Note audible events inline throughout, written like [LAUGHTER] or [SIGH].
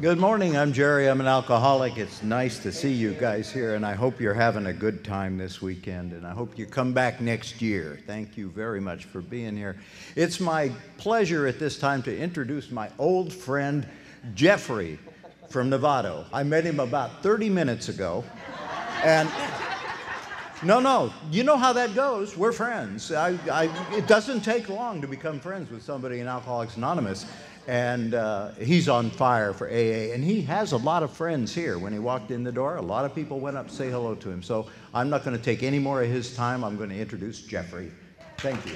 Good morning. I'm Jerry. I'm an alcoholic. It's nice to see you guys here, and I hope you're having a good time this weekend, and I hope you come back next year. Thank you very much for being here. It's my pleasure at this time to introduce my old friend, Jeffrey from Novato. I met him about 30 minutes ago, and no, no, you know how that goes. We're friends. I, I, it doesn't take long to become friends with somebody in Alcoholics Anonymous and uh, he's on fire for AA. And he has a lot of friends here. When he walked in the door, a lot of people went up to say hello to him. So I'm not going to take any more of his time. I'm going to introduce Jeffrey. Thank you.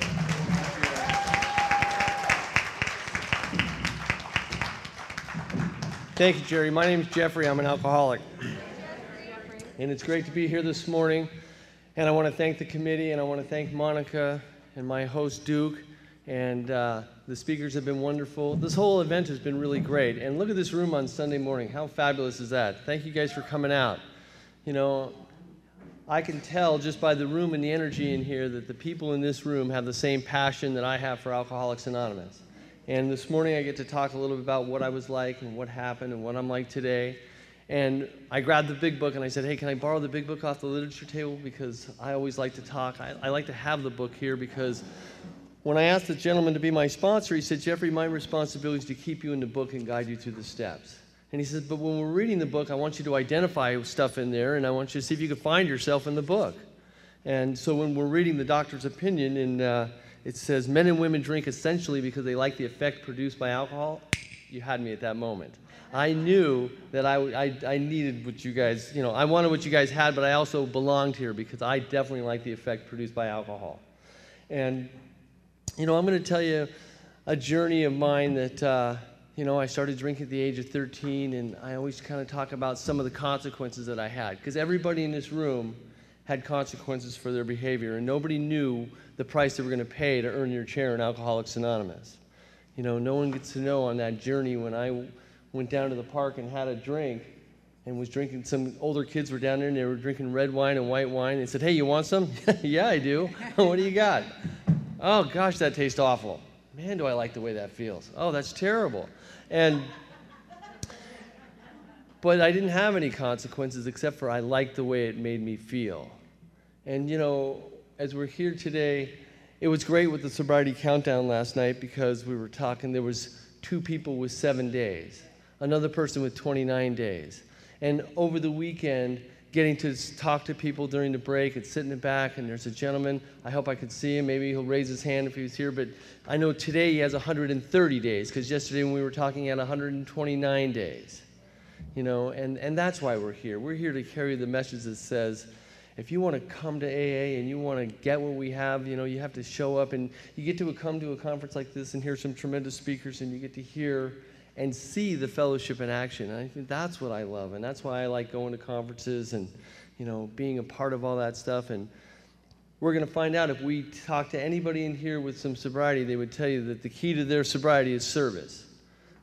Thank you, Jerry. My name is Jeffrey. I'm an alcoholic. And it's great to be here this morning. And I want to thank the committee, and I want to thank Monica and my host, Duke. And uh, the speakers have been wonderful. This whole event has been really great. And look at this room on Sunday morning. How fabulous is that? Thank you guys for coming out. You know, I can tell just by the room and the energy in here that the people in this room have the same passion that I have for Alcoholics Anonymous. And this morning I get to talk a little bit about what I was like and what happened and what I'm like today. And I grabbed the big book and I said, Hey, can I borrow the big book off the literature table? Because I always like to talk. I, I like to have the book here because when I asked the gentleman to be my sponsor, he said, Jeffrey, my responsibility is to keep you in the book and guide you through the steps. And he said, But when we're reading the book, I want you to identify stuff in there and I want you to see if you can find yourself in the book. And so when we're reading the doctor's opinion, and uh, it says men and women drink essentially because they like the effect produced by alcohol, you had me at that moment. I knew that I, I, I, needed what you guys, you know, I wanted what you guys had, but I also belonged here because I definitely like the effect produced by alcohol. And you know, I'm going to tell you a journey of mine that, uh, you know, I started drinking at the age of 13, and I always kind of talk about some of the consequences that I had. Because everybody in this room had consequences for their behavior, and nobody knew the price they were going to pay to earn your chair in Alcoholics Anonymous. You know, no one gets to know on that journey when I went down to the park and had a drink and was drinking. Some older kids were down there and they were drinking red wine and white wine. They said, Hey, you want some? [LAUGHS] yeah, I do. [LAUGHS] what do you got? Oh gosh, that tastes awful. Man, do I like the way that feels. Oh, that's terrible. And but I didn't have any consequences except for I liked the way it made me feel. And you know, as we're here today, it was great with the sobriety countdown last night because we were talking there was two people with 7 days, another person with 29 days. And over the weekend, getting to talk to people during the break and sit in the back. And there's a gentleman. I hope I could see him. Maybe he'll raise his hand if he was here. But I know today he has 130 days because yesterday when we were talking, he had 129 days. You know, and, and that's why we're here. We're here to carry the message that says, if you want to come to AA and you want to get what we have, you know, you have to show up and you get to come to a conference like this and hear some tremendous speakers and you get to hear and see the fellowship in action. And I think that's what I love, and that's why I like going to conferences and you know being a part of all that stuff. And we're going to find out if we talk to anybody in here with some sobriety, they would tell you that the key to their sobriety is service.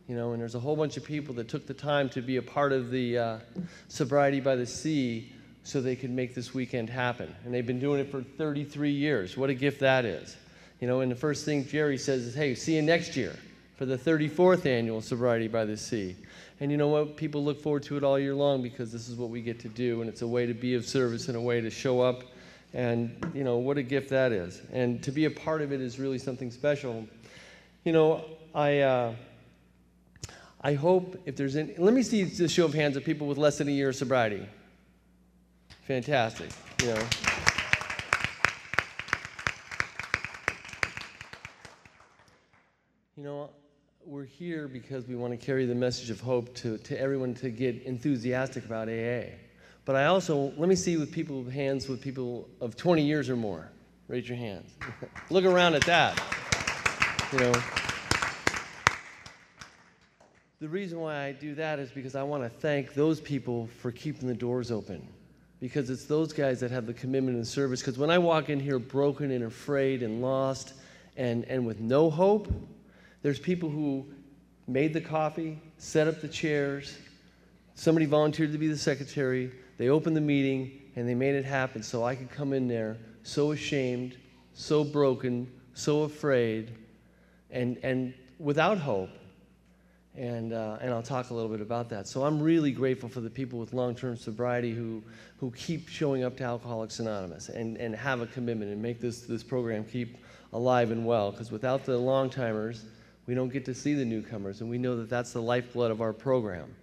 You know, and there's a whole bunch of people that took the time to be a part of the uh, sobriety by the sea so they could make this weekend happen. And they've been doing it for 33 years. What a gift that is. You know, and the first thing Jerry says is, hey, see you next year for the 34th annual Sobriety by the Sea. And you know what? People look forward to it all year long because this is what we get to do, and it's a way to be of service and a way to show up. And, you know, what a gift that is. And to be a part of it is really something special. You know, I, uh, I hope if there's any, let me see the show of hands of people with less than a year of sobriety. Fantastic, you know. You know, we're here because we want to carry the message of hope to, to everyone to get enthusiastic about AA. But I also, let me see with people with hands with people of 20 years or more. Raise your hands. [LAUGHS] Look around at that. You know. The reason why I do that is because I want to thank those people for keeping the doors open. Because it's those guys that have the commitment and service. Because when I walk in here broken and afraid and lost and, and with no hope, there's people who made the coffee, set up the chairs, somebody volunteered to be the secretary, they opened the meeting, and they made it happen so I could come in there so ashamed, so broken, so afraid, and, and without hope. And, uh, and I'll talk a little bit about that. So I'm really grateful for the people with long term sobriety who, who keep showing up to Alcoholics Anonymous and, and have a commitment and make this, this program keep alive and well. Because without the long timers, we don't get to see the newcomers, and we know that that's the lifeblood of our program.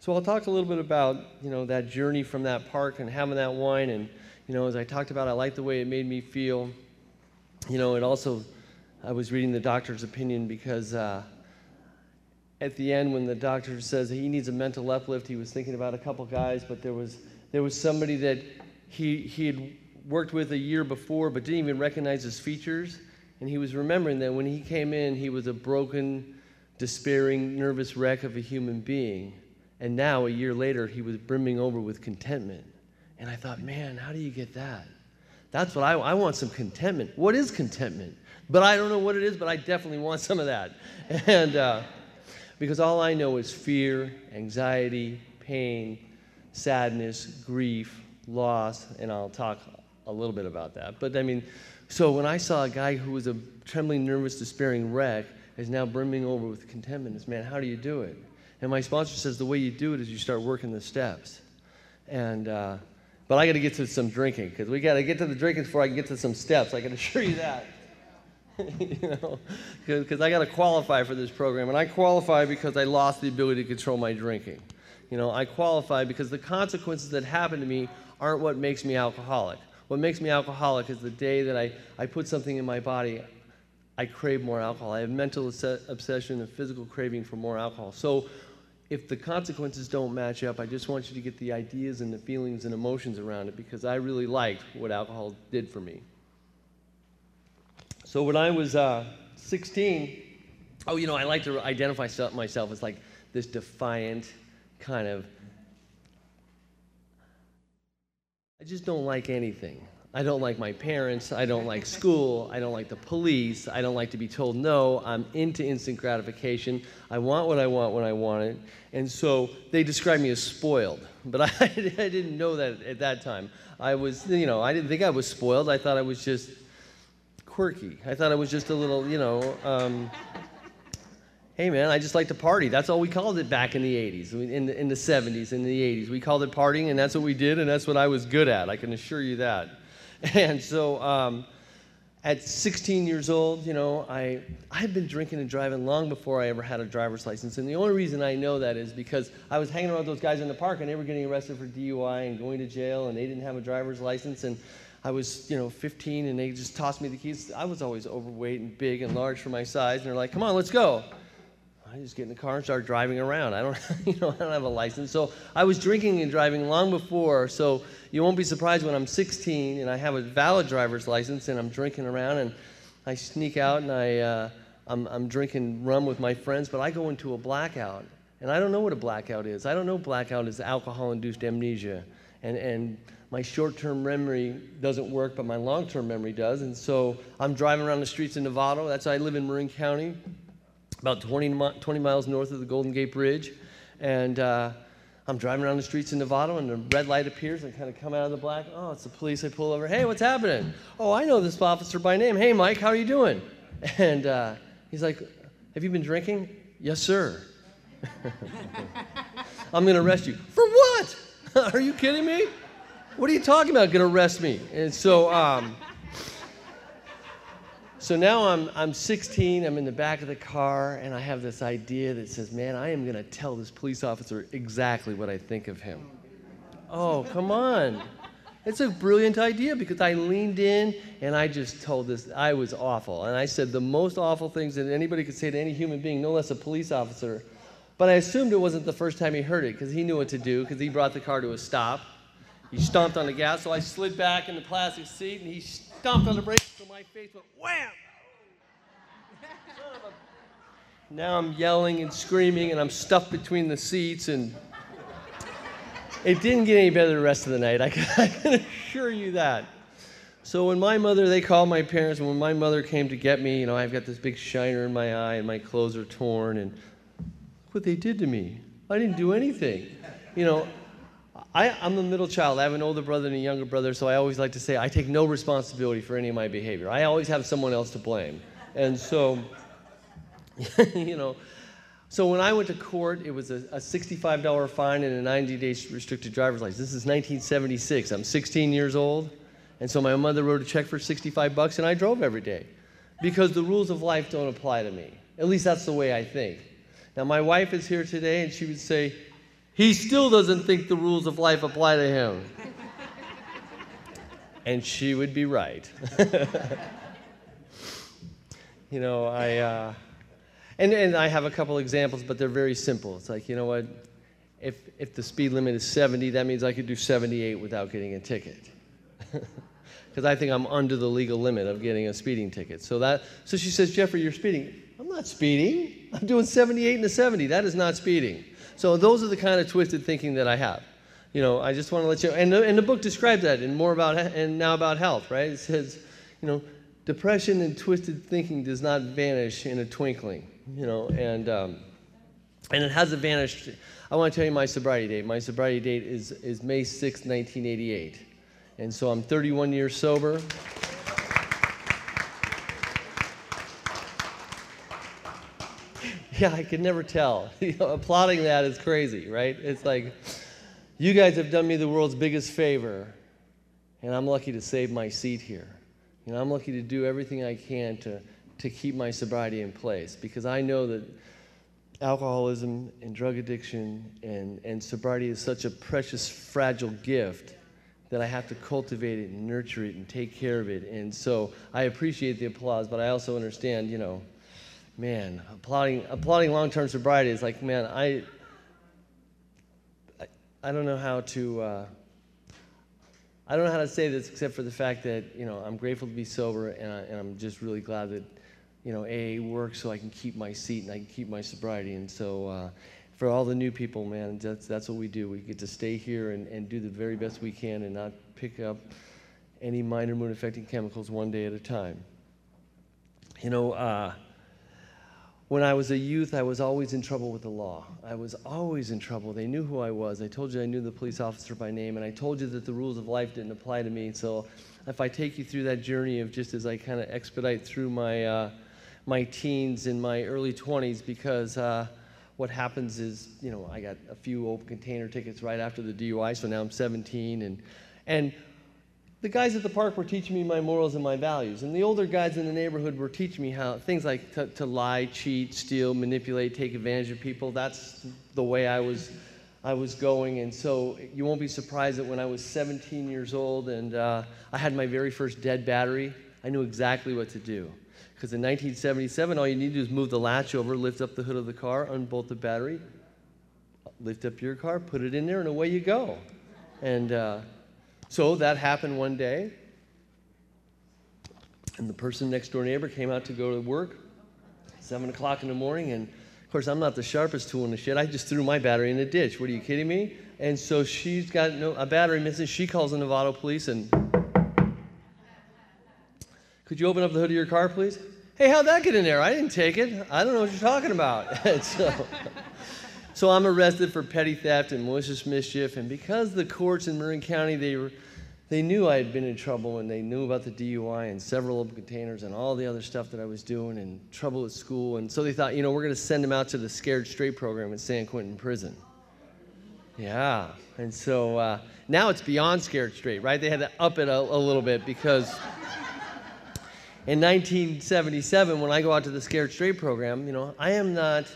So I'll talk a little bit about you know that journey from that park and having that wine, and you know as I talked about, I like the way it made me feel. You know, it also I was reading the doctor's opinion because uh, at the end when the doctor says he needs a mental uplift, he was thinking about a couple guys, but there was there was somebody that he he had worked with a year before, but didn't even recognize his features and he was remembering that when he came in, he was a broken, despairing, nervous wreck of a human being. And now, a year later, he was brimming over with contentment. And I thought, man, how do you get that? That's what I, I want some contentment. What is contentment? But I don't know what it is, but I definitely want some of that. [LAUGHS] And uh, because all I know is fear, anxiety, pain, sadness, grief, loss, and I'll talk a little bit about that. But I mean, so when I saw a guy who was a trembling, nervous, despairing wreck is now brimming over with contentment, man, how do you do it? And my sponsor says the way you do it is you start working the steps. And, uh, but I got to get to some drinking because we got to get to the drinking before I can get to some steps. I can assure [LAUGHS] you that. [LAUGHS] you know, because I got to qualify for this program, and I qualify because I lost the ability to control my drinking. You know, I qualify because the consequences that happen to me aren't what makes me alcoholic. What makes me alcoholic is the day that I, I put something in my body, I crave more alcohol. I have mental obsession and physical craving for more alcohol. So if the consequences don't match up, I just want you to get the ideas and the feelings and emotions around it because I really liked what alcohol did for me. So when I was uh, 16, oh, you know, I like to identify myself as like this defiant kind of I just don't like anything. I don't like my parents. I don't like [LAUGHS] school. I don't like the police. I don't like to be told no. I'm into instant gratification. I want what I want when I want it. And so they describe me as spoiled. But [LAUGHS] I, I didn't know that at that time. I was, you know, I didn't think I was spoiled. I thought I was just quirky. I thought I was just a little, you know, um, hey man, I just like to party. That's all we called it back in the 80s, in the, in the 70s, in the 80s. We called it partying, and that's what we did, and that's what I was good at. I can assure you that. [LAUGHS] And so um, at 16 years old, you know, I, I had been drinking and driving long before I ever had a driver's license. And the only reason I know that is because I was hanging around those guys in the park, and they were getting arrested for DUI and going to jail, and they didn't have a driver's license. And I was, you know, 15, and they just tossed me the keys. I was always overweight and big and large for my size, and they're like, come on, let's go. I just get in the car and start driving around. I don't, [LAUGHS] you know, I don't have a license. So I was drinking and driving long before. So you won't be surprised when I'm 16 and I have a valid driver's license and I'm drinking around and I sneak out and I, uh, I'm, I'm drinking rum with my friends, but I go into a blackout. And I don't know what a blackout is. I don't know blackout is alcohol-induced amnesia. And, and my short-term memory doesn't work, but my long-term memory does. And so I'm driving around the streets in Novato. That's why I live in Marin County about 20, 20 miles north of the Golden Gate Bridge. And uh, I'm driving around the streets in Novato, and a red light appears. I kind of come out of the black. Oh, it's the police. I pull over. Hey, what's happening? Oh, I know this officer by name. Hey, Mike, how are you doing? And uh, he's like, Have you been drinking? Yes, sir. [LAUGHS] I'm going to arrest you. For what? [LAUGHS] are you kidding me? What are you talking about? Going to arrest me? And so, um, so now I'm, I'm 16, I'm in the back of the car, and I have this idea that says, man, I am going to tell this police officer exactly what I think of him. Oh, come on. It's a brilliant idea because I leaned in and I just told this, I was awful. And I said the most awful things that anybody could say to any human being, no less a police officer. But I assumed it wasn't the first time he heard it because he knew what to do because he brought the car to a stop. He stomped on the gas, so I slid back in the plastic seat and he stomped on the brakes, so my face went wham! now I'm yelling and screaming, and I'm stuffed between the seats, and it didn't get any better the rest of the night. I can, [LAUGHS] I can assure you that. So when my mother, they called my parents, and when my mother came to get me, you know, I've got this big shiner in my eye, and my clothes are torn, and look what they did to me. I didn't do anything. You know, I, am the middle child. I have an older brother and a younger brother, so I always like to say I take no responsibility for any of my behavior. I always have someone else to blame. And so, [LAUGHS] you know, So when I went to court, it was a, a $65 fine and a 90 day restricted driver's license. This is 1976. I'm 16 years old. And so my mother wrote a check for 65 bucks and I drove every day because the rules of life don't apply to me. At least that's the way I think. Now, my wife is here today and she would say, he still doesn't think the rules of life apply to him. [LAUGHS] and she would be right. [LAUGHS] you know, I. Uh, and, and I have a couple examples, but they're very simple. It's like, you know what? If, if the speed limit is 70, that means I could do 78 without getting a ticket. [LAUGHS] Because I think I'm under the legal limit of getting a speeding ticket. So, that, so she says, Jeffrey, you're speeding. I'm not speeding. I'm doing 78 and a 70. That is not speeding. So those are the kind of twisted thinking that I have. You know, I just want to let you. And the, and the book describes that, and more about and now about health, right? It says, you know, depression and twisted thinking does not vanish in a twinkling you know, and, um, and it hasn't vanished. I want to tell you my sobriety date. My sobriety date is, is May 6, 1988. And so I'm 31 years sober. [LAUGHS] yeah, I could never tell. [LAUGHS] you know, applauding that is crazy, right? It's like, you guys have done me the world's biggest favor, and I'm lucky to save my seat here. You know, I'm lucky to do everything I can to to keep my sobriety in place because I know that alcoholism and drug addiction and, and sobriety is such a precious, fragile gift that I have to cultivate it and nurture it and take care of it. And so I appreciate the applause, but I also understand, you know, man, applauding, applauding long term sobriety is like, man, I, I, I don't know how to. Uh, I don't know how to say this except for the fact that you know I'm grateful to be sober and, I, and I'm just really glad that you know, AA works so I can keep my seat and I can keep my sobriety. And so uh, for all the new people, man, that's, that's what we do. We get to stay here and, and do the very best we can and not pick up any minor mood affecting chemicals one day at a time. You know, uh, when I was a youth, I was always in trouble with the law. I was always in trouble. They knew who I was. I told you I knew the police officer by name, and I told you that the rules of life didn't apply to me. So if I take you through that journey of just as I kind of expedite through my uh, my teens and my early 20s because uh, what happens is, you know, I got a few open container tickets right after the DUI, so now I'm 17. And, and the guys at the park were teaching me my morals and my values. And the older guys in the neighborhood were teaching me how things like to, to lie, cheat, steal, manipulate, take advantage of people. That's the way I was. I was going, and so you won't be surprised that when I was 17 years old and uh, I had my very first dead battery, I knew exactly what to do. Because in 1977, all you need to do is move the latch over, lift up the hood of the car, unbolt the battery, lift up your car, put it in there, and away you go. And uh, so that happened one day. And the person next door neighbor came out to go to work, 7 o'clock in the morning. And of course, I'm not the sharpest tool in the shed. I just threw my battery in the ditch. What are you kidding me? And so she's got no, a battery missing. She calls the Novato police and. Could you open up the hood of your car, please? Hey, how'd that get in there? I didn't take it. I don't know what you're talking about. [LAUGHS] so, so I'm arrested for petty theft and malicious mischief. And because the courts in Marin County, they, were, they knew I had been in trouble and they knew about the DUI and several open containers and all the other stuff that I was doing and trouble at school. And so they thought, you know, we're going to send him out to the Scared Straight program at San Quentin Prison. Yeah. And so uh, now it's beyond Scared Straight, right? They had to up it a, a little bit because in 1977, when I go out to the Scared Straight program, you know, I am not,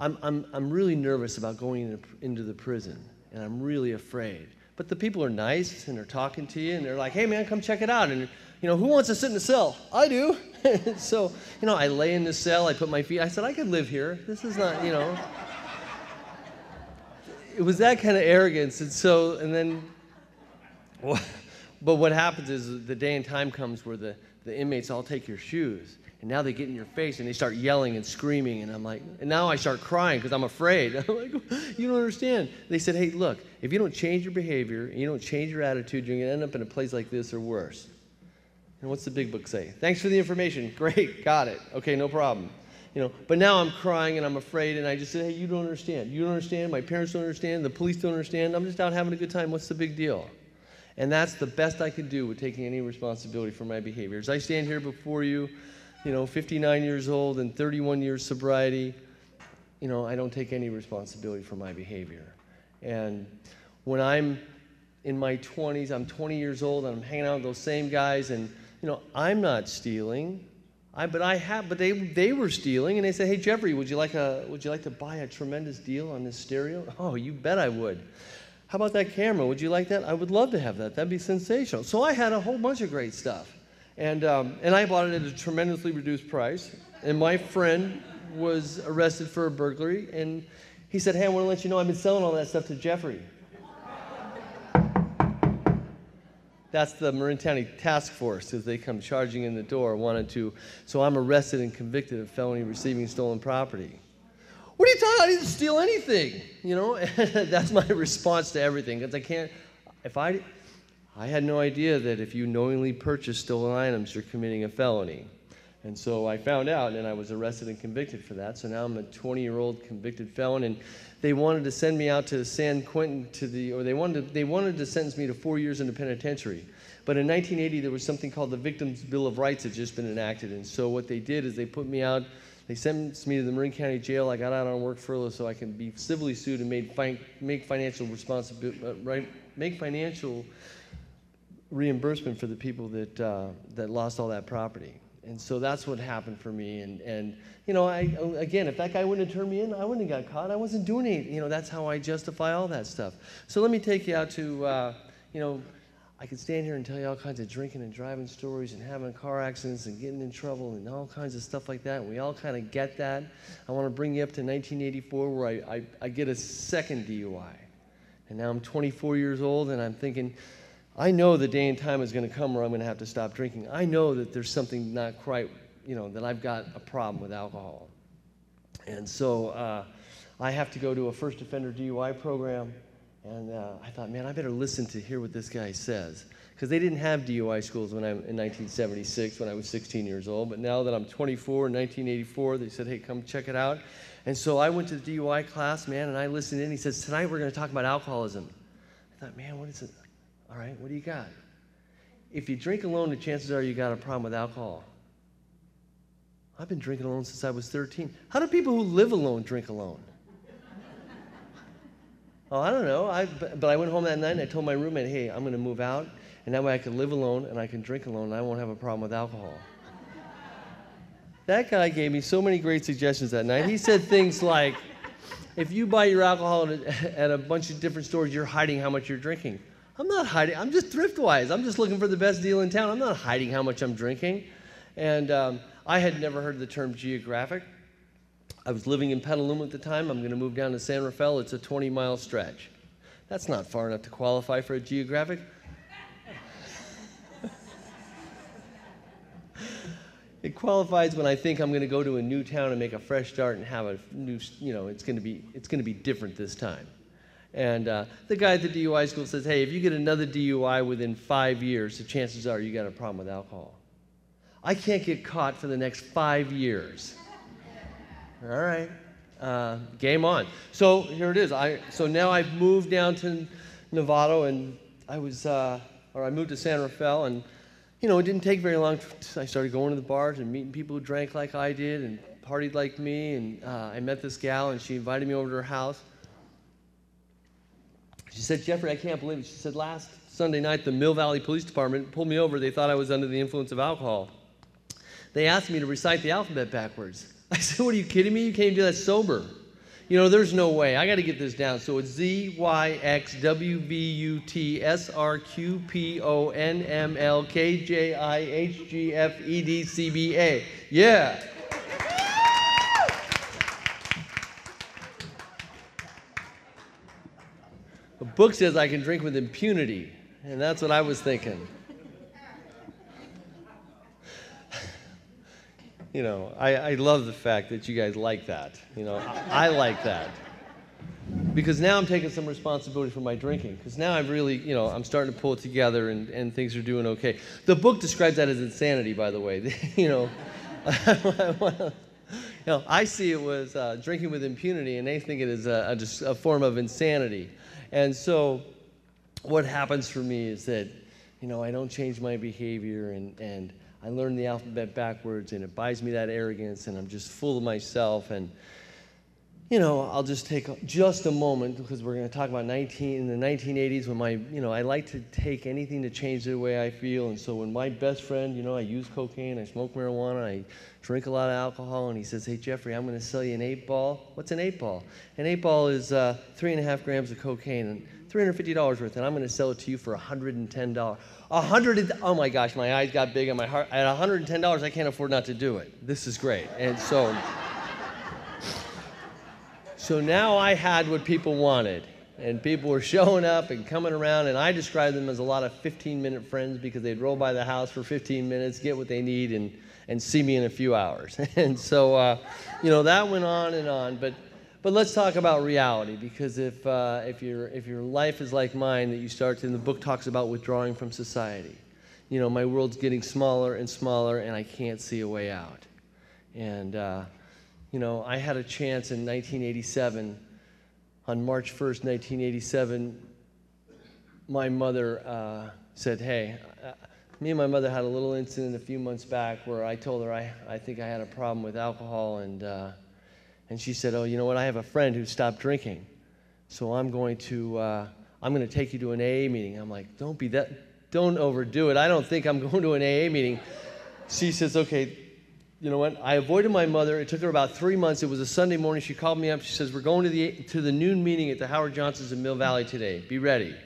I'm, I'm, I'm really nervous about going into, the prison, and I'm really afraid. But the people are nice, and they're talking to you, and they're like, hey, man, come check it out. And, you know, who wants to sit in the cell? I do. [LAUGHS] so, you know, I lay in the cell, I put my feet, I said, I could live here. This is not, you know. it was that kind of arrogance. And so, and then, well, [LAUGHS] but what happens is the day and time comes where the, the inmates all take your shoes. And now they get in your face and they start yelling and screaming. And I'm like, and now I start crying because I'm afraid. [LAUGHS] I'm like, you don't understand. They said, hey, look, if you don't change your behavior and you don't change your attitude, you're going to end up in a place like this or worse. And what's the big book say? Thanks for the information. [LAUGHS] Great, got it. Okay, no problem. You know, but now I'm crying and I'm afraid, and I just said, hey, you don't understand. You don't understand. My parents don't understand. The police don't understand. I'm just out having a good time. What's the big deal? And that's the best I can do with taking any responsibility for my behaviors. I stand here before you, you know, 59 years old and 31 years sobriety. you know, I don't take any responsibility for my behavior. And when I'm in my 20s, I'm 20 years old, and I'm hanging out with those same guys, and you know, I'm not stealing. I, but I have, but they, they were stealing, and they said, "Hey Jeffrey, would you like a, would you like to buy a tremendous deal on this stereo?" [LAUGHS] Oh, you bet I would. How about that camera? Would you like that? I would love to have that. That'd be sensational. So I had a whole bunch of great stuff, and um, and I bought it at a tremendously reduced price. And my friend was arrested for a burglary, and he said, "Hey, I want to let you know I've been selling all that stuff to Jeffrey." That's the Marin County Task Force as they come charging in the door, wanted to. So I'm arrested and convicted of felony receiving stolen property. What are you talking? about? I didn't steal anything. You know, [LAUGHS] that's my [LAUGHS] response to everything because I can't. If I, I had no idea that if you knowingly purchase stolen items, you're committing a felony. And so I found out, and I was arrested and convicted for that. So now I'm a 20-year-old convicted felon, and they wanted to send me out to San Quentin to the, or they wanted to, they wanted to sentence me to four years in the penitentiary. But in 1980, there was something called the Victims' Bill of Rights that had just been enacted, and so what they did is they put me out. They sentenced me to the Marin County Jail. I got out on work furlough so I can be civilly sued and made fi- make financial responsibility, uh, right? Make financial reimbursement for the people that uh, that lost all that property. And so that's what happened for me. And, and you know, I, again, if that guy wouldn't have turned me in, I wouldn't have got caught. I wasn't doing anything. You know, that's how I justify all that stuff. So let me take you out to, uh, you know, I could stand here and tell you all kinds of drinking and driving stories and having car accidents and getting in trouble and all kinds of stuff like that. And we all kind of get that. I want to bring you up to 1984 where I, I, I get a second DUI. And now I'm 24 years old and I'm thinking, I know the day and time is going to come where I'm going to have to stop drinking. I know that there's something not quite, you know, that I've got a problem with alcohol. And so uh, I have to go to a first offender DUI program. And uh, I thought, man, I better listen to hear what this guy says. Because they didn't have DUI schools when I, in 1976 when I was 16 years old. But now that I'm 24 in 1984, they said, hey, come check it out. And so I went to the DUI class, man, and I listened in. He says, tonight we're going to talk about alcoholism. I thought, man, what is it? All right, what do you got? If you drink alone, the chances are you got a problem with alcohol. I've been drinking alone since I was 13. How do people who live alone drink alone? [LAUGHS] Oh, I don't know. I, but, but I went home that night and I told my roommate, hey, I'm going to move out, and that way I can live alone and I can drink alone and I won't have a problem with alcohol. [LAUGHS] that guy gave me so many great suggestions that night. He said things [LAUGHS] like, if you buy your alcohol at, at a bunch of different stores, you're hiding how much you're drinking. I'm not hiding. I'm just thrift wise. I'm just looking for the best deal in town. I'm not hiding how much I'm drinking. And um, I had never heard the term geographic. I was living in Petaluma at the time. I'm going to move down to San Rafael. It's a 20 mile stretch. That's not far enough to qualify for a geographic. [LAUGHS] it qualifies when I think I'm going to go to a new town and make a fresh start and have a new, you know, it's going to be, it's going to be different this time. And uh, the guy at the DUI school says, hey, if you get another DUI within five years, the chances are you got a problem with alcohol. I can't get caught for the next five years. All right, uh, game on. So here it is. I, so now I've moved down to Novato, and I was, uh, or I moved to San Rafael, and you know, it didn't take very long. I started going to the bars and meeting people who drank like I did and partied like me, and uh, I met this gal, and she invited me over to her house. She said, Jeffrey, I can't believe it. She said, last Sunday night, the Mill Valley Police Department pulled me over. They thought I was under the influence of alcohol. They asked me to recite the alphabet backwards. [LAUGHS] I said, What are you kidding me? You can't do that sober. You know, there's no way. I got to get this down. So it's Z Y X W V U T S R Q P O N M L K J I H G F E D C B A. Yeah. The book says I can drink with impunity, and that's what I was thinking. [LAUGHS] you know, I, I love the fact that you guys like that. You know, I, I like that. Because now I'm taking some responsibility for my drinking. Because now I've really, you know, I'm starting to pull it together and, and things are doing okay. The book describes that as insanity, by the way. [LAUGHS] you know, [LAUGHS] you know, I see it was uh, drinking with impunity, and they think it is a, a, a form of insanity. And so what happens for me is that, you know, I don't change my behavior and, and I learn the alphabet backwards and it buys me that arrogance and I'm just full of myself. And you know, I'll just take just a moment because we're going to talk about 19 in the 1980s when my, you know, I like to take anything to change the way I feel. And so when my best friend, you know, I use cocaine, I smoke marijuana, I drink a lot of alcohol, and he says, "Hey Jeffrey, I'm going to sell you an eight ball." What's an eight ball? An eight ball is uh, three and a half grams of cocaine and $350 worth, and I'm going to sell it to you for $110. A hundred, oh my gosh, my eyes got big and my heart. At $110, I can't afford not to do it. This is great, and so. So now I had what people wanted. And people were showing up and coming around, and I described them as a lot of 15 minute friends because they'd roll by the house for 15 minutes, get what they need, and, and see me in a few hours. [LAUGHS] and so, uh, you know, that went on and on. But, but let's talk about reality because if, uh, if, your if your life is like mine, that you start to, and the book talks about withdrawing from society. You know, my world's getting smaller and smaller, and I can't see a way out. And, uh, you know, I had a chance in 1987, on March 1st, 1987, my mother uh, said, Hey, uh, me and my mother had a little incident a few months back where I told her I, I think I had a problem with alcohol, and, uh, and she said, Oh, you know what? I have a friend who stopped drinking, so I'm going to, uh, I'm going to take you to an AA meeting. I'm like, Don't be that, don't overdo it. I don't think I'm [LAUGHS] going to an AA meeting. She says, Okay, you know what? I avoided my mother. It took her about three months. It was a Sunday morning. She called me up. She says, We're going to the, to the noon meeting at the Howard Johnson's in Mill Valley today. Be ready.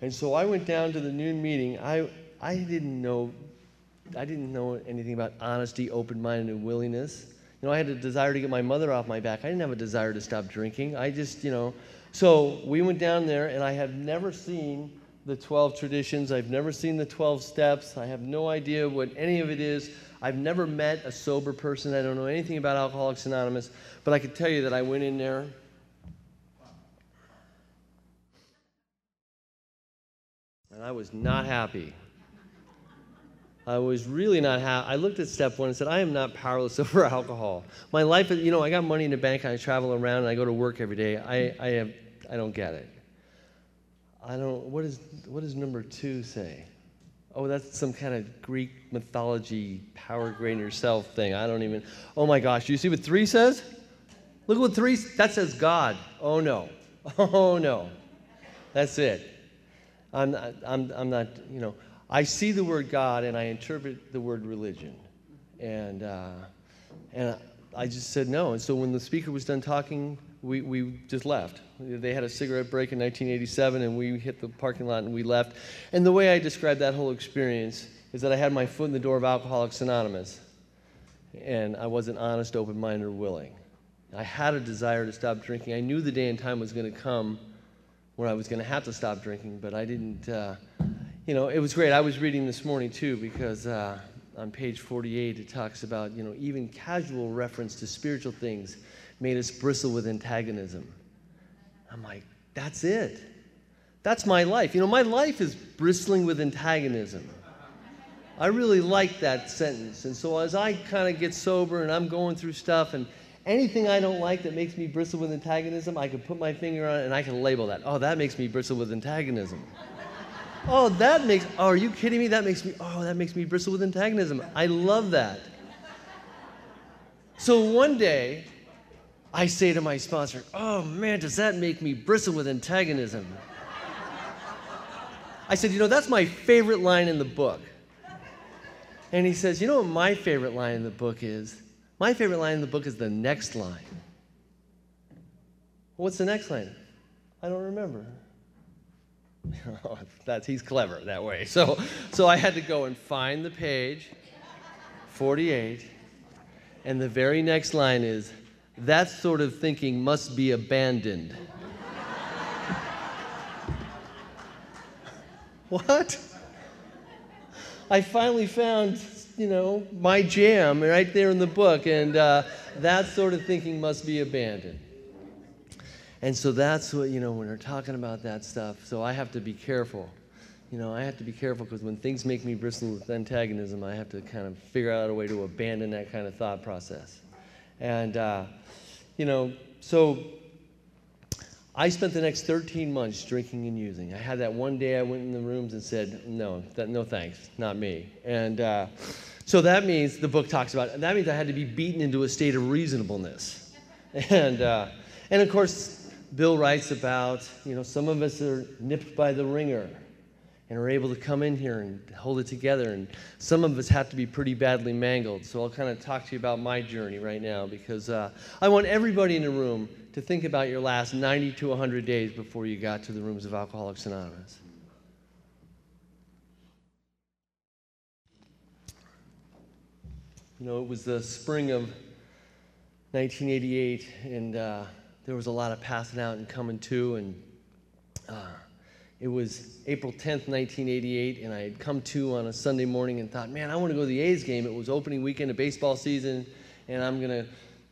And so I went down to the noon meeting. I, I didn't know I didn't know anything about honesty, open minded, and willingness. You know, I had a desire to get my mother off my back. I didn't have a desire to stop drinking. I just, you know. So we went down there, and I have never seen the 12 traditions. I've never seen the 12 steps. I have no idea what any of it is. I've never met a sober person. I don't know anything about Alcoholics Anonymous, but I can tell you that I went in there. And I was not happy. I was really not happy. I looked at step one and said, I am not powerless [LAUGHS] over alcohol. My life, you know, I got money in the bank, I travel around, and I go to work every day. I, I, have, I don't get it. I don't, what, is, what does number two say? Oh, that's some kind of Greek mythology, power greater yourself thing. I don't even. Oh my gosh, do you see what three says? Look at what three, that says God. Oh no. [LAUGHS] Oh no. That's it. I'm not, I'm, I'm not, you know, I see the word God and I interpret the word religion. And, uh, and I just said no. And so when the speaker was done talking, we, we just left. They had a cigarette break in 1987, and we hit the parking lot and we left. And the way I describe that whole experience is that I had my foot in the door of Alcoholics Anonymous, and I wasn't honest, open minded, or willing. I had a desire to stop drinking. I knew the day and time was going to come where I was going to have to stop drinking, but I didn't. Uh, you know, it was great. I was reading this morning too because uh, on page 48 it talks about you know even casual reference to spiritual things made us bristle with antagonism. I'm like, that's it. That's my life. You know, my life is bristling with antagonism. I really like that sentence. And so as I kind of get sober and I'm going through stuff and anything I don't like that makes me bristle with antagonism, I can put my finger on it and I can label that. Oh, that makes me bristle with antagonism. oh, that makes, oh, are you kidding me? That makes me, oh, that makes me bristle with antagonism. I love that. So one day, I say to my sponsor, Oh man, does that make me bristle with antagonism? I said, You know, that's my favorite line in the book. And he says, You know what my favorite line in the book is? My favorite line in the book is the next line. What's the next line? I don't remember. [LAUGHS] oh, that's, he's clever that way. So, so I had to go and find the page, 48, and the very next line is, that sort of thinking must be abandoned. what? I finally found, you know, my jam right there in the book, and uh, that sort of thinking must be abandoned. And so that's what, you know, when we're talking about that stuff, so I have to be careful. You know, I have to be careful because when things make me bristle with antagonism, I have to kind of figure out a way to abandon that kind of thought process. And, uh, you know, so I spent the next 13 months drinking and using. I had that one day I went in the rooms and said, no, that, no thanks, not me. And uh, so that means the book talks about, that means I had to be beaten into a state of reasonableness. [LAUGHS] And, uh, and of course, Bill writes about, you know, some of us are nipped by the wringer and are able to come in here and hold it together. And some of us have to be pretty badly mangled. So I'll kind of talk to you about my journey right now because uh, I want everybody in the room to think about your last 90 to 100 days before you got to the rooms of Alcoholics Anonymous. You know, it was the spring of 1988, and uh, there was a lot of passing out and coming to, and uh, it was April 10th, 1988, and I had come to on a Sunday morning and thought, man, I want to go to the A's game. It was opening weekend of baseball season, and I'm going to,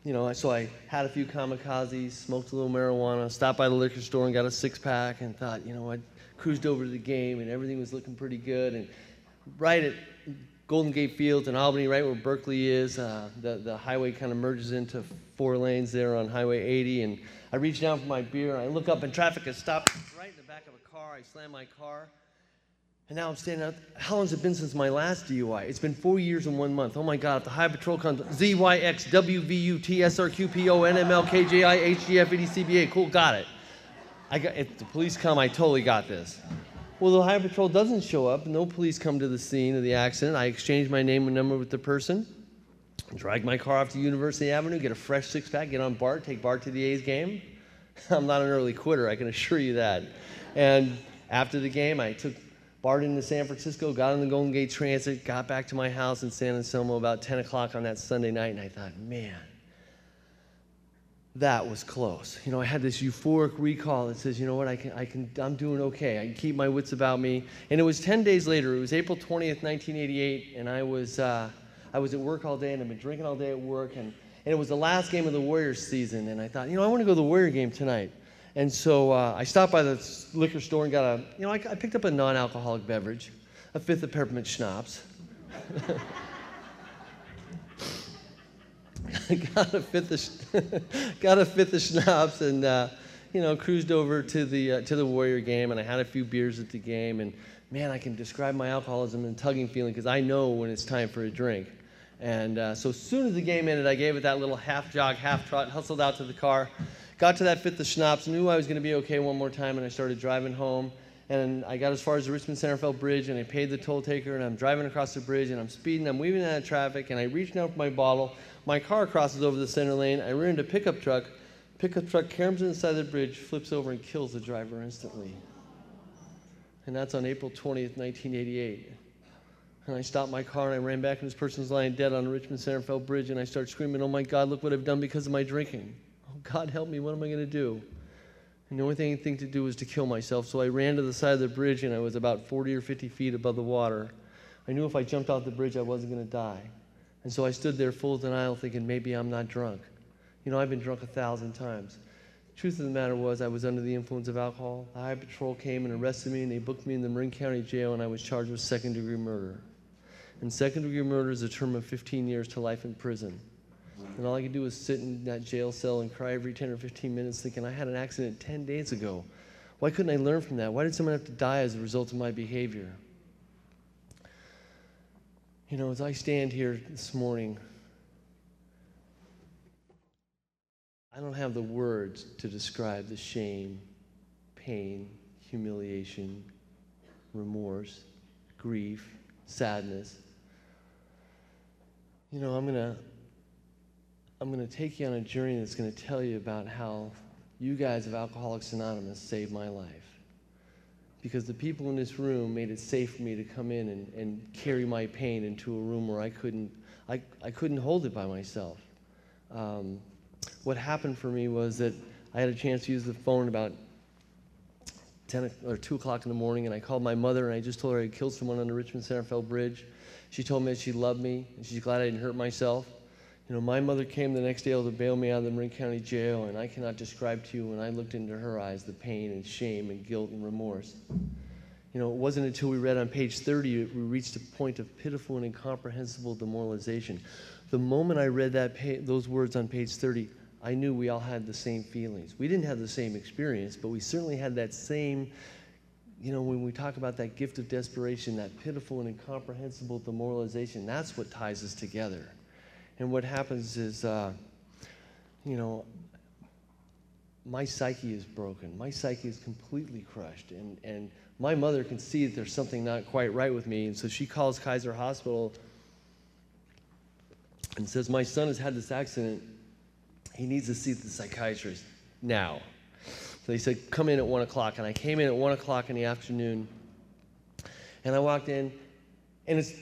you know, so I had a few kamikazes, smoked a little marijuana, stopped by the liquor store and got a six pack, and thought, you know, I cruised over to the game, and everything was looking pretty good. And right at Golden Gate Fields in Albany, right where Berkeley is. Uh, the, the highway kind of merges into four lanes there on Highway 80. And I reach down for my beer, and I look up, and traffic has stopped right in the back of a car. I slam my car. And now I'm standing out. How long has it been since my last DUI? It's been four years and one month. Oh my God, if the High Patrol comes, ZYX, WVU, TSRQPO, NML, KJI, HGF, EDCBA. Cool, got it. I got, if the police come, I totally got this. Well, the Highway Patrol doesn't show up. No police come to the scene of the accident. I exchange my name and number with the person, drag my car off to University Avenue, get a fresh six pack, get on BART, take BART to the A's game. [LAUGHS] I'm not an early quitter, I can assure you that. And after the game, I took BART into San Francisco, got on the Golden Gate Transit, got back to my house in San Anselmo about 10 o'clock on that Sunday night, and I thought, man, that was close. You know, I had this euphoric recall that says, you know what, I can, I can, I'm doing okay. I can keep my wits about me. And it was 10 days later. It was April 20th, 1988, and I was, uh, I was at work all day, and I've been drinking all day at work, and, and it was the last game of the Warriors season, and I thought, you know, I want to go to the Warrior game tonight. And so uh, I stopped by the liquor store and got a, you know, I, I picked up a non-alcoholic beverage, a fifth of peppermint schnapps. [LAUGHS] got a fifth of, [LAUGHS] got a fifth of schnapps and uh, you know cruised over to the uh, to the Warrior game and I had a few beers at the game and man I can describe my alcoholism and tugging feeling because I know when it's time for a drink and uh, so as soon as the game ended I gave it that little half jog half trot hustled out to the car got to that fifth of schnapps knew I was going to be okay one more time and I started driving home and I got as far as the Richmond San Rafael Bridge, and I paid the toll taker, and I'm driving across the bridge, and I'm speeding, I'm weaving out of traffic, and I reach down for my bottle. My car crosses over the center lane. I rear into a pickup truck. Pickup truck carams inside the bridge, flips over, and kills the driver instantly. And that's on April 20th, 1988. And I stopped my car, and I ran back, and this person's lying dead on the Richmond San Rafael Bridge, and I start screaming, Oh my God, look what I've done because of my drinking. Oh God, help me, what am I going to do? And the only thing, thing to do was to kill myself. So I ran to the side of the bridge and I was about 40 or 50 feet above the water. I knew if I jumped off the bridge, I wasn't going to die. And so I stood there full of denial, thinking maybe I'm not drunk. You know, I've been drunk a thousand times. Truth of the matter was, I was under the influence of alcohol. The High Patrol came and arrested me, and they booked me in the Marin County Jail, and I was charged with second degree murder. And second degree murder is a term of 15 years to life in prison. And all I could do was sit in that jail cell and cry every 10 or 15 minutes thinking, I had an accident 10 days ago. Why couldn't I learn from that? Why did someone have to die as a result of my behavior? You know, as I stand here this morning, I don't have the words to describe the shame, pain, humiliation, remorse, grief, sadness. You know, I'm going to I'm going to take you on a journey that's going to tell you about how you guys of Alcoholics Anonymous saved my life. Because the people in this room made it safe for me to come in and, and carry my pain into a room where I couldn't, I, I couldn't hold it by myself. Um, what happened for me was that I had a chance to use the phone about 10 or 2 o'clock in the morning, and I called my mother and I just told her I killed someone on the Richmond San Rafael Bridge. She told me that she loved me and she's glad I didn't hurt myself. You know, my mother came the next day to bail me out of the Marin County Jail, and I cannot describe to you when I looked into her eyes the pain and shame and guilt and remorse. You know, it wasn't until we read on page 30 we reached a point of pitiful and incomprehensible demoralization. The moment I read that pa- those words on page 30, I knew we all had the same feelings. We didn't have the same experience, but we certainly had that same, you know, when we talk about that gift of desperation, that pitiful and incomprehensible demoralization, that's what ties us together. And what happens is, uh, you know, my psyche is broken. My psyche is completely crushed. And, and my mother can see that there's something not quite right with me. And so she calls Kaiser Hospital and says, My son has had this accident. He needs to see the psychiatrist now. So he said, Come in at 1 o'clock. And I came in at 1 o'clock in the afternoon. And I walked in, and it's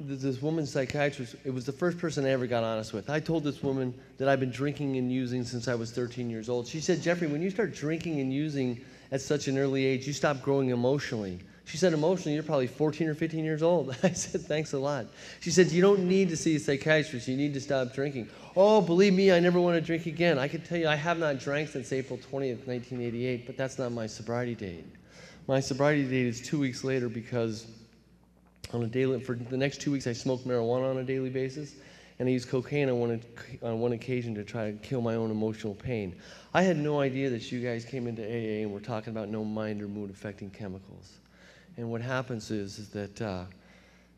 this woman psychiatrist, it was the first person I ever got honest with. I told this woman that I've been drinking and using since I was 13 years old. She said, Jeffrey, when you start drinking and using at such an early age, you stop growing emotionally. She said, emotionally, you're probably 14 or 15 years old. [LAUGHS] I said, thanks a lot. She said, you don't need to see a psychiatrist. You need to stop drinking. Oh, believe me, I never want to drink again. I can tell you, I have not drank since April 20th, 1988, but that's not my sobriety date. My sobriety date is two weeks later because on a daily, for the next two weeks, I smoked marijuana on a daily basis, and I used cocaine on one, on one occasion to try to kill my own emotional pain. I had no idea that you guys came into AA and were talking about no mind or mood affecting chemicals. And what happens is, is that uh,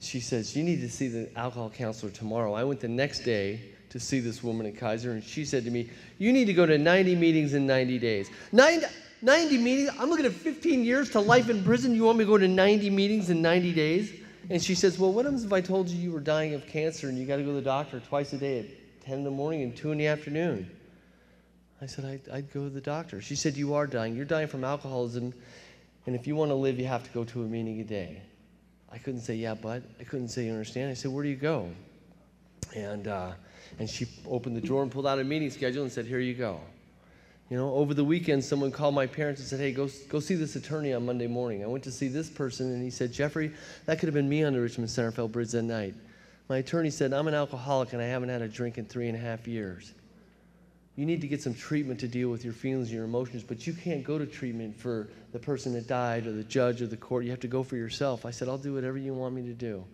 she says, You need to see the alcohol counselor tomorrow. I went the next day to see this woman at Kaiser, and she said to me, You need to go to 90 meetings in 90 days. 90, 90 meetings? I'm looking at 15 years to life in prison. You want me to go to 90 meetings in 90 days? And she says, Well, what happens if I told you you were dying of cancer and you got to go to the doctor twice a day at 10 in the morning and 2 in the afternoon? I said, I'd, I'd go to the doctor. She said, You are dying. You're dying from alcoholism. And if you want to live, you have to go to a meeting a day. I couldn't say, Yeah, but I couldn't say, You understand? I said, Where do you go? And, uh, and she opened the drawer and pulled out a meeting schedule and said, Here you go. You know, over the weekend, someone called my parents and said, Hey, go, go see this attorney on Monday morning. I went to see this person, and he said, Jeffrey, that could have been me on the Richmond San Rafael Bridge that night. My attorney said, I'm an alcoholic and I haven't had a drink in three and a half years. You need to get some treatment to deal with your feelings and your emotions, but you can't go to treatment for the person that died or the judge or the court. You have to go for yourself. I said, I'll do whatever you want me to do.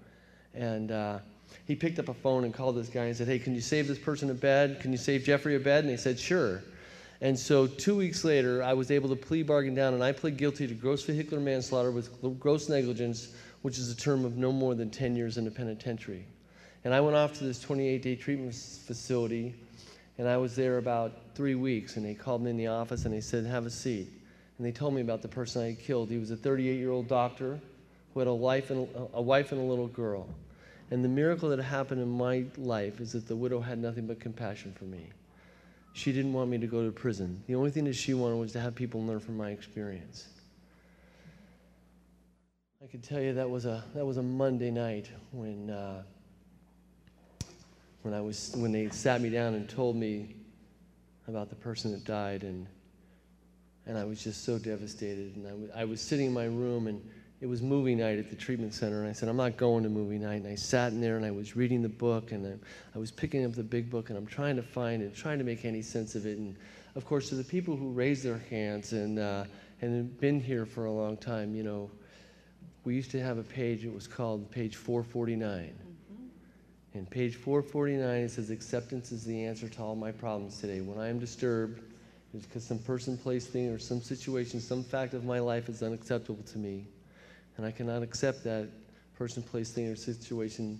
And uh, he picked up a phone and called this guy and said, Hey, can you save this person a bed? Can you save Jeffrey a bed? And he said, Sure. And so two weeks later, I was able to plea bargain down, and I pled guilty to gross vehicular manslaughter with gross negligence, which is a term of no more than 10 years in the penitentiary. And I went off to this 28 day treatment facility, and I was there about three weeks. And they called me in the office and they said, Have a seat. And they told me about the person I had killed. He was a 38 year old doctor who had a, life and, a wife and a little girl. And the miracle that happened in my life is that the widow had nothing but compassion for me. She didn't want me to go to prison. The only thing that she wanted was to have people learn from my experience. I can tell you that was a that was a Monday night when uh, when I was when they sat me down and told me about the person that died and and I was just so devastated and I, w- I was sitting in my room and it was movie night at the treatment center, and I said, I'm not going to movie night. And I sat in there and I was reading the book, and I, I was picking up the big book, and I'm trying to find it, trying to make any sense of it. And of course, to the people who raised their hands and, uh, and been here for a long time, you know, we used to have a page, it was called page 449. And page 449, it says, Acceptance is the answer to all my problems today. When I am disturbed, it's because some person, place, thing, or some situation, some fact of my life is unacceptable to me and I cannot accept that person, place, thing, or situation.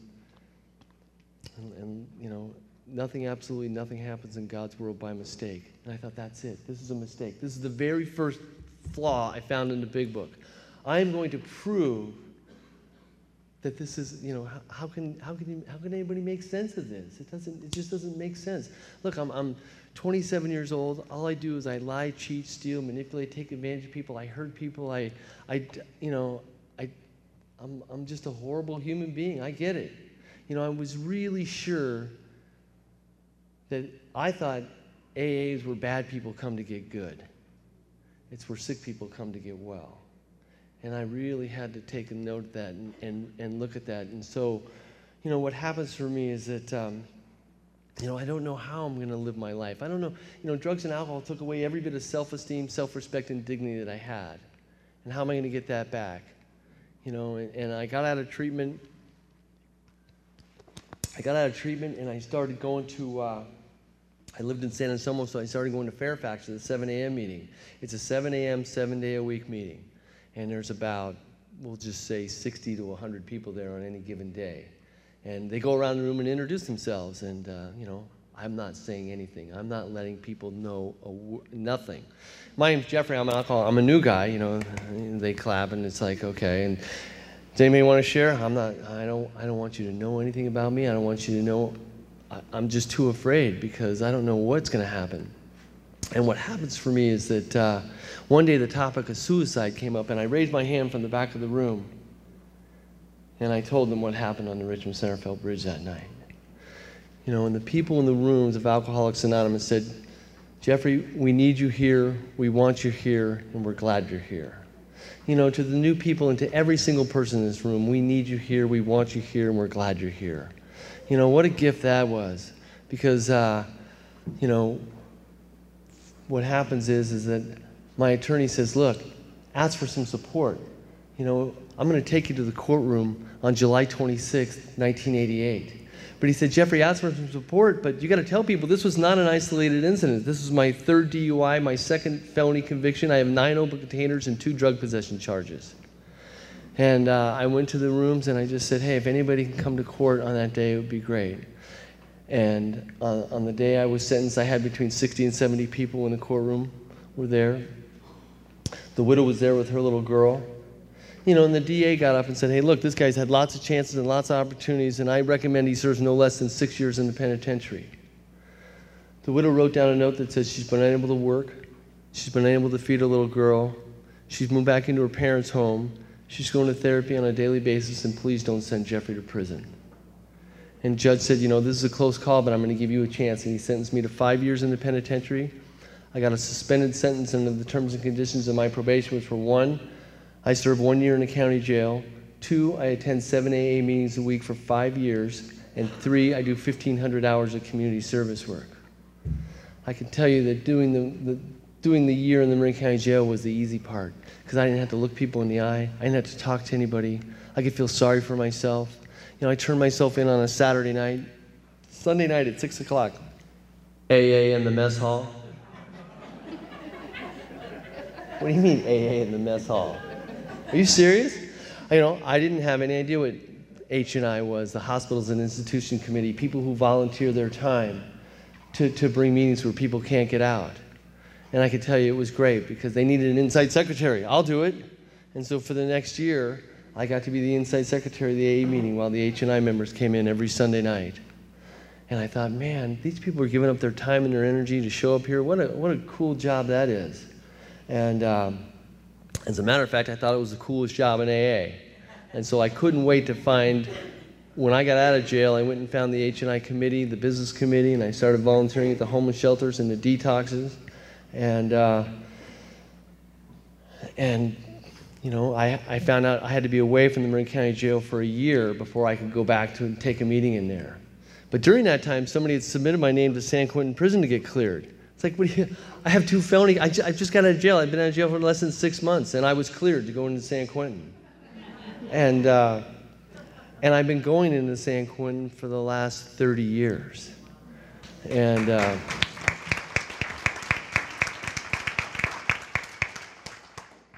And, and, you know, nothing, absolutely nothing happens in God's world by mistake. And I thought, that's it. This is a mistake. This is the very first flaw I found in the big book. I am going to prove that this is, you know, how, can, how, can, how can anybody make sense of this? It, doesn't, it just doesn't make sense. Look, I'm, I'm 27 years old. All I do is I lie, cheat, steal, manipulate, take advantage of people. I hurt people. I, I you know, I'm, I'm just a horrible human being. I get it. You know, I was really sure that I thought AAs were bad people come to get good. It's where sick people come to get well. And I really had to take a note of that and, and, and look at that. And so, you know, what happens for me is that, um, you know, I don't know how I'm going to live my life. I don't know, you know, drugs and alcohol took away every bit of self esteem, self respect, and dignity that I had. And how am I going to get that back? you know, and, and I got out of treatment. I got out of treatment and I started going to, uh, I lived in San Anselmo, so I started going to Fairfax to the 7 a.m. meeting. It's a 7 a.m., seven day a week meeting. And there's about, we'll just say 60 to 100 people there on any given day. And they go around the room and introduce themselves. And, uh, you know, I'm not saying anything. I'm not letting people know nothing. My name's Jeffrey. I'm an alcoholic. I'm a new guy. You know, they clap and it's like okay. And does anybody want to share? I'm not. I don't. I don't want you to know anything about me. I don't want you to know. I, I'm just too afraid because I don't know what's going to happen. And what happens for me is that uh, one day the topic of suicide came up, and I raised my hand from the back of the room, and I told them what happened on the Richmond San Rafael Bridge that night. You know, and the people in the rooms of Alcoholics Anonymous said, Jeffrey, we need you here, we want you here, and we're glad you're here. You know, to the new people and to every single person in this room, we need you here, we want you here, and we're glad you're here. You know, what a gift that was. Because, uh, you know, what happens is, is that my attorney says, look, ask for some support. You know, I'm going to take you to the courtroom on July 26, 1988. But he said, Jeffrey, ask for some support, but you got to tell people this was not an isolated incident. This was my third DUI, my second felony conviction. I have nine open containers and two drug possession charges. And uh, I went to the rooms and I just said, hey, if anybody can come to court on that day, it would be great. And uh, on the day I was sentenced, I had between 60 and 70 people in the courtroom were there. The widow was there with her little girl. You know, and the DA got up and said, hey, look, this guy's had lots of chances and lots of opportunities, and I recommend he serves no less than six years in the penitentiary. The widow wrote down a note that says she's been unable to work, she's been unable to feed her little girl, she's moved back into her parents' home, she's going to therapy on a daily basis, and please don't send Jeffrey to prison. And judge said, you know, this is a close call, but I'm going to give you a chance. And he sentenced me to five years in the penitentiary. I got a suspended sentence under the terms and conditions of my probation, which were one, I served one year in the county jail. Two, I attend seven AA meetings a week for five years. And three, I do 1,500 hours of community service work. I can tell you that doing the, the doing the year in the Marin County Jail was the easy part because I didn't have to look people in the eye. I didn't have to talk to anybody. I could feel sorry for myself. Know, I turned myself in on a Saturday night, Sunday night at 6 o'clock. AA in the mess hall. What do you mean AA in the mess hall? Are you serious? You know, I didn't have any idea what H&I was, the Hospitals and Institution Committee, people who volunteer their time to, to bring meetings where people can't get out. And I could tell you it was great because they needed an inside secretary. I'll do it. And so for the next year, I got to be the inside secretary of the AA meeting while the H&I members came in every Sunday night. And I thought, man, these people are giving up their time and their energy to show up here. What a, what a cool job that is. And um, as a matter of fact, I thought it was the coolest job in AA. And so I couldn't wait to find, when I got out of jail, I went and found the H&I committee, the business committee, and I started volunteering at the homeless shelters and the detoxes. And, uh, and you know, I, I found out I had to be away from the Marin County Jail for a year before I could go back to take a meeting in there. But during that time, somebody had submitted my name to San Quentin Prison to get cleared. It's like, what do you, I have two ju- I just got out of jail. I've been out of jail for less than six months, and I was cleared to go into San Quentin. And, uh, and I've been going into San Quentin for the last 30 years. And, uh,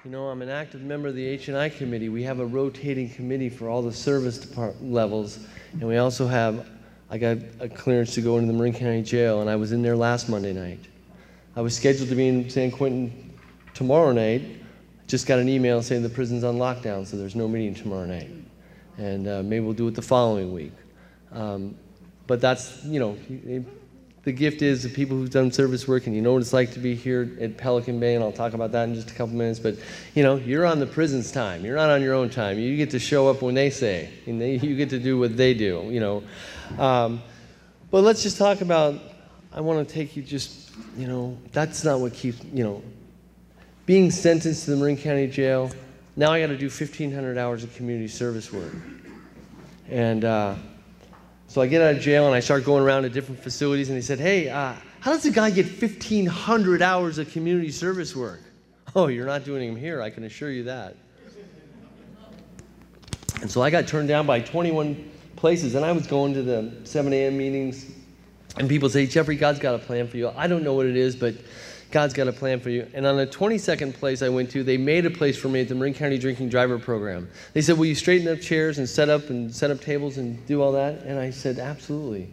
You know, I'm an active member of the H&I committee. We have a rotating committee for all the service depart- levels, and we also have. I got a clearance to go into the Marin County Jail, and I was in there last Monday night. I was scheduled to be in San Quentin tomorrow night. Just got an email saying the prison's on lockdown, so there's no meeting tomorrow night, and uh, maybe we'll do it the following week. Um, but that's you know. The gift is the people who've done service work and you know what it's like to be here at Pelican Bay, and I'll talk about that in just a couple minutes. But you know, you're on the prison's time. You're not on your own time. You get to show up when they say, and they, you get to do what they do. You know, um, but let's just talk about. I want to take you just. You know, that's not what keeps. You know, being sentenced to the Marin County Jail. Now I got to do 1,500 hours of community service work, and. Uh, so I get out of jail and I start going around to different facilities, and he said, Hey, uh, how does a guy get 1,500 hours of community service work? [LAUGHS] Oh, you're not doing them here, I can assure you that. And so I got turned down by 21 places, and I was going to the 7 a.m. meetings, and people say, Jeffrey, God's got a plan for you. I don't know what it is, but God's got a plan for you. And on the 22nd place I went to, they made a place for me at the Marin County Drinking Driver Program. They said, Will you straighten up chairs and set up and set up tables and do all that? And I said, Absolutely.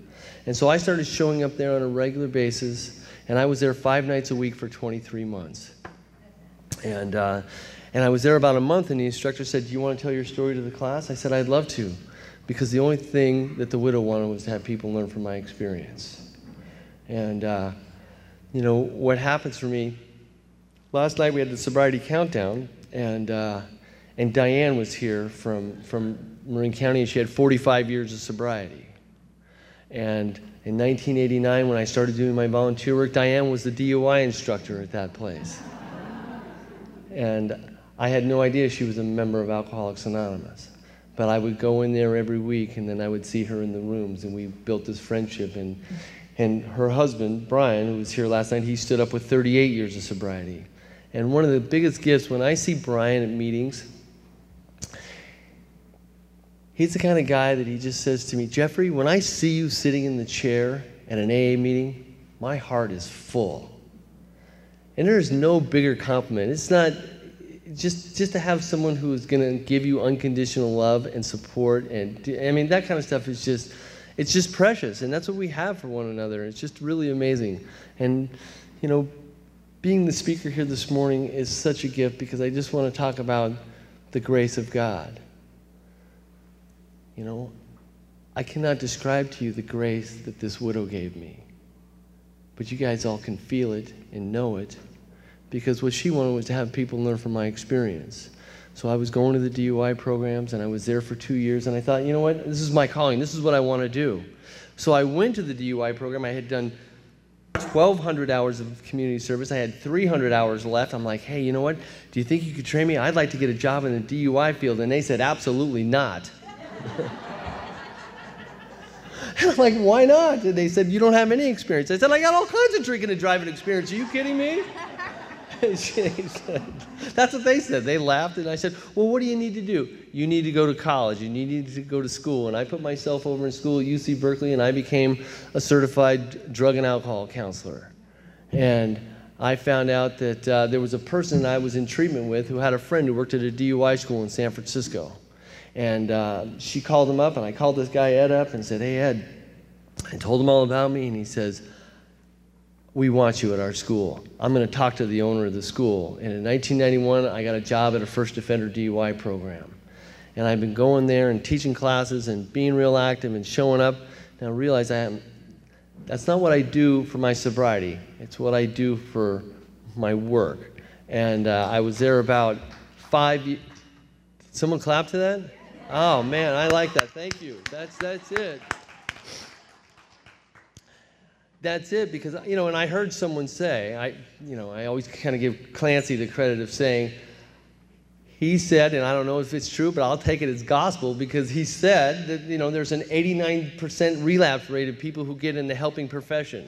And so I started showing up there on a regular basis, and I was there five nights a week for 23 months. And, uh, and I was there about a month, and the instructor said, Do you want to tell your story to the class? I said, I'd love to, because the only thing that the widow wanted was to have people learn from my experience. And, uh, you know, what happens for me, last night we had the sobriety countdown, and, uh, and Diane was here from, from Marin County, and she had 45 years of sobriety. And in 1989, when I started doing my volunteer work, Diane was the DUI instructor at that place. And I had no idea she was a member of Alcoholics Anonymous. But I would go in there every week, and then I would see her in the rooms, and we built this friendship. And and her husband, Brian, who was here last night, he stood up with 38 years of sobriety. And one of the biggest gifts when I see Brian at meetings, he's the kind of guy that he just says to me, Jeffrey, when I see you sitting in the chair at an AA meeting, my heart is full. And there is no bigger compliment. It's not just just to have someone who is going to give you unconditional love and support and I mean that kind of stuff is just it's just precious and that's what we have for one another. It's just really amazing. And you know being the speaker here this morning is such a gift because i just want to talk about the grace of god. You know i cannot describe to you the grace that this widow gave me but you guys all can feel it and know it because what she wanted was to have people learn from my experience so I was going to the DUI programs and I was there for two years and I thought, you know what, this is my calling, this is what I want to do. So I went to the DUI program. I had done 1,200 hours of community service. I had 300 hours left. I'm like, hey, you know what? Do you think you could train me? I'd like to get a job in the DUI field. And they said, absolutely not. [LAUGHS] I'm like, why not? And they said, you don't have any experience. I said, I got all kinds of drinking and driving experience. Are you kidding me? [LAUGHS] That's what they said. They laughed, and I said, Well, what do you need to do? You need to go to college. You need to go to school. And I put myself over in school at UC Berkeley, and I became a certified drug and alcohol counselor. And I found out that uh, there was a person I was in treatment with who had a friend who worked at a DUI school in San Francisco. And uh, she called him up, and I called this guy Ed up and said, Hey, Ed. I told him all about me, and he says, we want you at our school. I'm going to talk to the owner of the school. And in 1991, I got a job at a first offender DUI program. And I've been going there and teaching classes and being real active and showing up. Now I realize I am, that's not what I do for my sobriety, it's what I do for my work. And uh, I was there about five years. Someone clap to that? Oh man, I like that. Thank you. That's, that's it that's it because you know and i heard someone say i you know i always kind of give clancy the credit of saying he said and i don't know if it's true but i'll take it as gospel because he said that you know there's an 89% relapse rate of people who get in the helping profession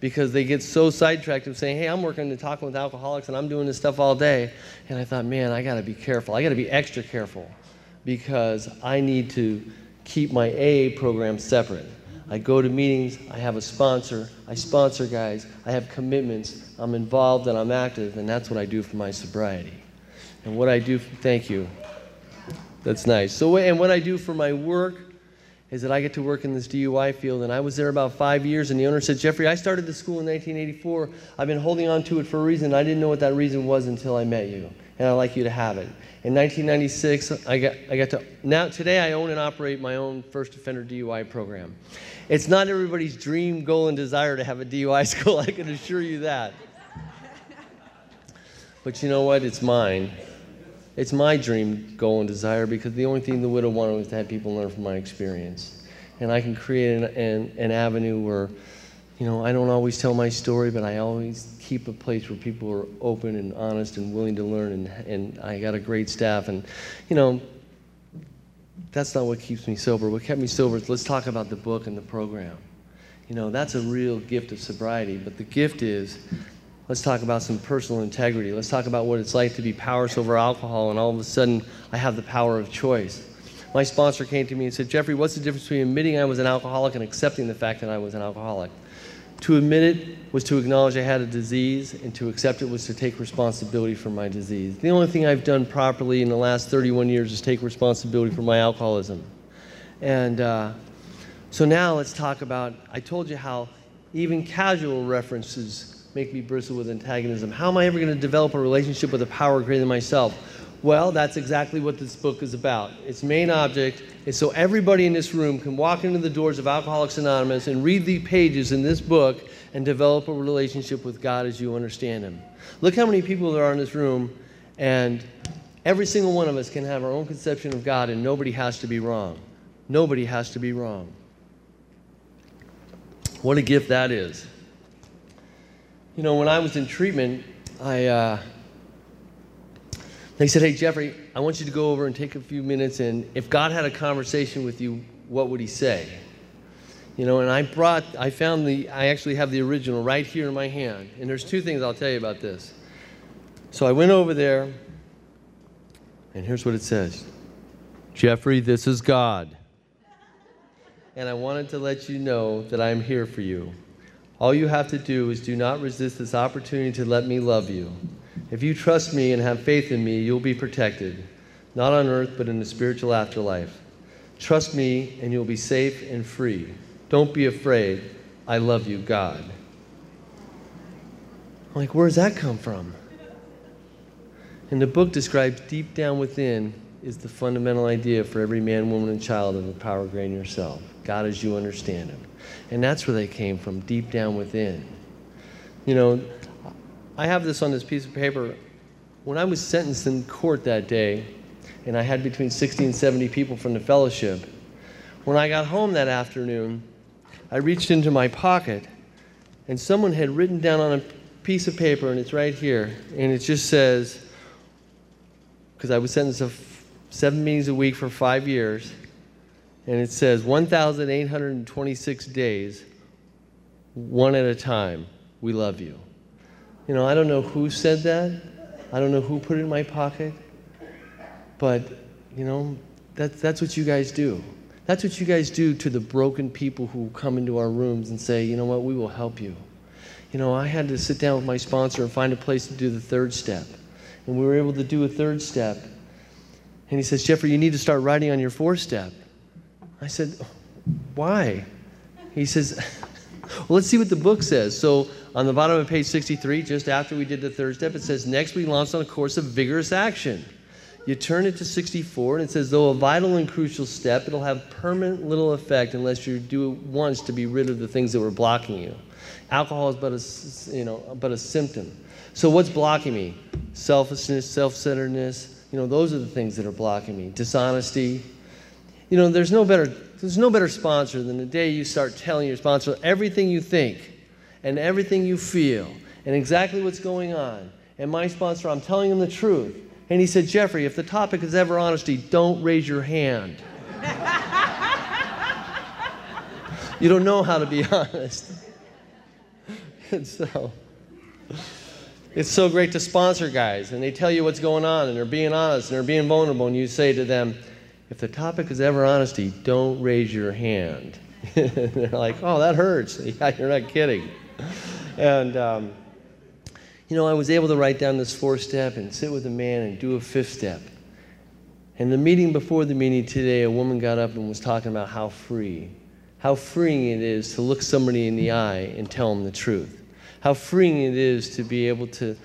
because they get so sidetracked of saying hey i'm working and talking with alcoholics and i'm doing this stuff all day and i thought man i got to be careful. I got to be extra careful because i need to keep my aa program separate I go to meetings, I have a sponsor, I sponsor guys, I have commitments, I'm involved and I'm active, and that's what I do for my sobriety. And what I do, thank you. That's nice. So, and what I do for my work is that I get to work in this DUI field, and I was there about five years, and the owner said, Jeffrey, I started the school in 1984. I've been holding on to it for a reason. I didn't know what that reason was until I met you, and I'd like you to have it. In 1996, I got, I got to, now today I own and operate my own first offender DUI program. It's not everybody's dream, goal, and desire to have a DUI [LAUGHS] school, I can assure you that. But you know what? It's mine. It's my dream, goal, and desire because the only thing the widow wanted was to have people learn from my experience. And I can create an, an, an avenue where, you know, I don't always tell my story, but I always keep a place where people are open and honest and willing to learn. And, and I got a great staff. And, you know, that's not what keeps me sober. What kept me sober is let's talk about the book and the program. You know, that's a real gift of sobriety. But the gift is let's talk about some personal integrity. Let's talk about what it's like to be powerless over alcohol, and all of a sudden I have the power of choice. My sponsor came to me and said, Jeffrey, what's the difference between admitting I was an alcoholic and accepting the fact that I was an alcoholic? To admit it was to acknowledge I had a disease, and to accept it was to take responsibility for my disease. The only thing I've done properly in the last 31 years is take responsibility for my alcoholism. And uh, so now let's talk about I told you how even casual references make me bristle with antagonism. How am I ever going to develop a relationship with a power greater than myself? Well, that's exactly what this book is about. Its main object is so everybody in this room can walk into the doors of Alcoholics Anonymous and read the pages in this book and develop a relationship with God as you understand Him. Look how many people there are in this room, and every single one of us can have our own conception of God, and nobody has to be wrong. Nobody has to be wrong. What a gift that is. You know, when I was in treatment, I. Uh, they said, Hey, Jeffrey, I want you to go over and take a few minutes, and if God had a conversation with you, what would he say? You know, and I brought, I found the, I actually have the original right here in my hand. And there's two things I'll tell you about this. So I went over there, and here's what it says Jeffrey, this is God. And I wanted to let you know that I'm here for you. All you have to do is do not resist this opportunity to let me love you. If you trust me and have faith in me, you'll be protected, not on earth, but in the spiritual afterlife. Trust me, and you'll be safe and free. Don't be afraid. I love you, God. I'm like, where does that come from? And the book describes deep down within is the fundamental idea for every man, woman, and child of the power than yourself. God as you understand Him. And that's where they came from, deep down within. You know, I have this on this piece of paper. When I was sentenced in court that day, and I had between 60 and 70 people from the fellowship, when I got home that afternoon, I reached into my pocket, and someone had written down on a piece of paper, and it's right here, and it just says, because I was sentenced to seven meetings a week for five years, and it says 1,826 days, one at a time. We love you. You know, I don't know who said that. I don't know who put it in my pocket. But, you know, that, that's what you guys do. That's what you guys do to the broken people who come into our rooms and say, you know what, we will help you. You know, I had to sit down with my sponsor and find a place to do the third step. And we were able to do a third step. And he says, Jeffrey, you need to start writing on your fourth step. I said, why? He says, well, let's see what the book says. So on the bottom of page 63, just after we did the third step, it says, Next we launched on a course of vigorous action. You turn it to 64, and it says, Though a vital and crucial step, it'll have permanent little effect unless you do it once to be rid of the things that were blocking you. Alcohol is but a, you know, but a symptom. So what's blocking me? Selfishness, self-centeredness, you know, those are the things that are blocking me. Dishonesty. You know, there's no better, there's no better sponsor than the day you start telling your sponsor everything you think and everything you feel and exactly what's going on. And my sponsor, I'm telling him the truth. And he said, Jeffrey, if the topic is ever honesty, don't raise your hand. [LAUGHS] you don't know how to be [LAUGHS] honest. and so, it's so great to sponsor guys, and they tell you what's going on, and they're being honest, and they're being vulnerable, and you say to them, if the topic is ever honesty, don't raise your hand. [LAUGHS] they're like, oh, that hurts. [LAUGHS] Yeah, you're not kidding and, um, you know, I was able to write down this four step and sit with a man and do a fifth step. And the meeting before the meeting today, a woman got up and was talking about how free, how freeing it is to look somebody in the eye and tell them the truth. How freeing it is to be able to,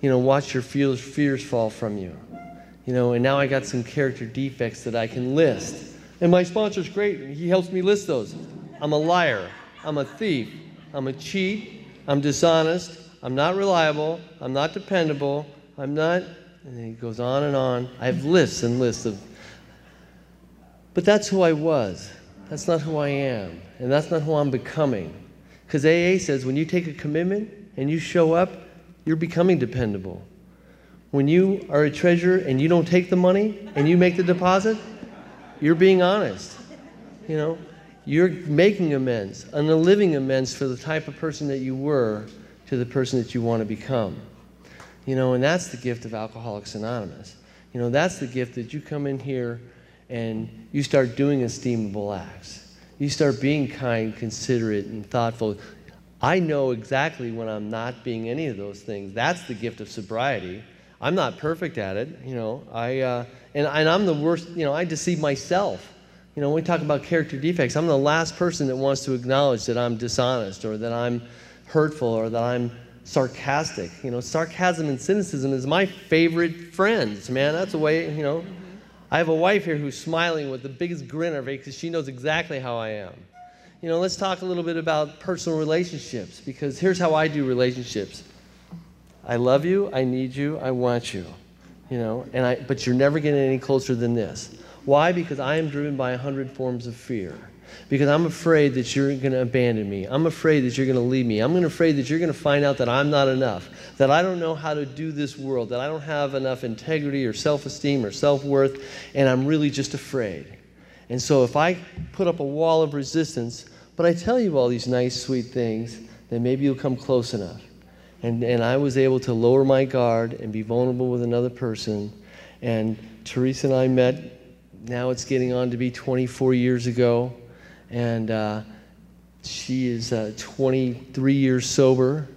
you know, watch your fears, fears fall from you. You know, and now I got some character defects that I can list. And my sponsor's great. And he helps me list those. I'm a liar. I'm a thief. I'm a cheat, I'm dishonest, I'm not reliable, I'm not dependable, I'm not, and he goes on and on. I have lists and lists of, but that's who I was. That's not who I am, and that's not who I'm becoming. Because AA says when you take a commitment and you show up, you're becoming dependable. When you are a treasurer and you don't take the money and you make the deposit, you're being honest. You know, you're making amends and a living amends for the type of person that you were to the person that you want to become. You know, and that's the gift of Alcoholics Anonymous. You know, that's the gift that you come in here and you start doing esteemable acts. You start being kind, considerate, and thoughtful. I know exactly when I'm not being any of those things. That's the gift of sobriety. I'm not perfect at it, you know. I uh, and, and I'm the worst. You know, I deceive myself. You know, when we talk about character defects, I'm the last person that wants to acknowledge that I'm dishonest or that I'm hurtful or that I'm sarcastic. You know, sarcasm and cynicism is my favorite friends, man. That's the way, you know. I have a wife here who's smiling with the biggest grin on her face because she knows exactly how I am. You know, let's talk a little bit about personal relationships because here's how I do relationships. I love you, I need you, I want you. You know, and I but you're never getting any closer than this. Why? Because I am driven by a hundred forms of fear because I'm afraid that you're going to abandon me. I'm afraid that you're going to leave me. I'm afraid that you're going to find out that I'm not enough, that I don't know how to do this world, that I don't have enough integrity or self esteem or self worth, and I'm really just afraid. And so if I put up a wall of resistance, but I tell you all these nice, sweet things, then maybe you'll come close enough. And, and I was able to lower my guard and be vulnerable with another person. And Teresa and I met, now it's getting on to be 24 years ago and uh, she is uh, 23 years sober,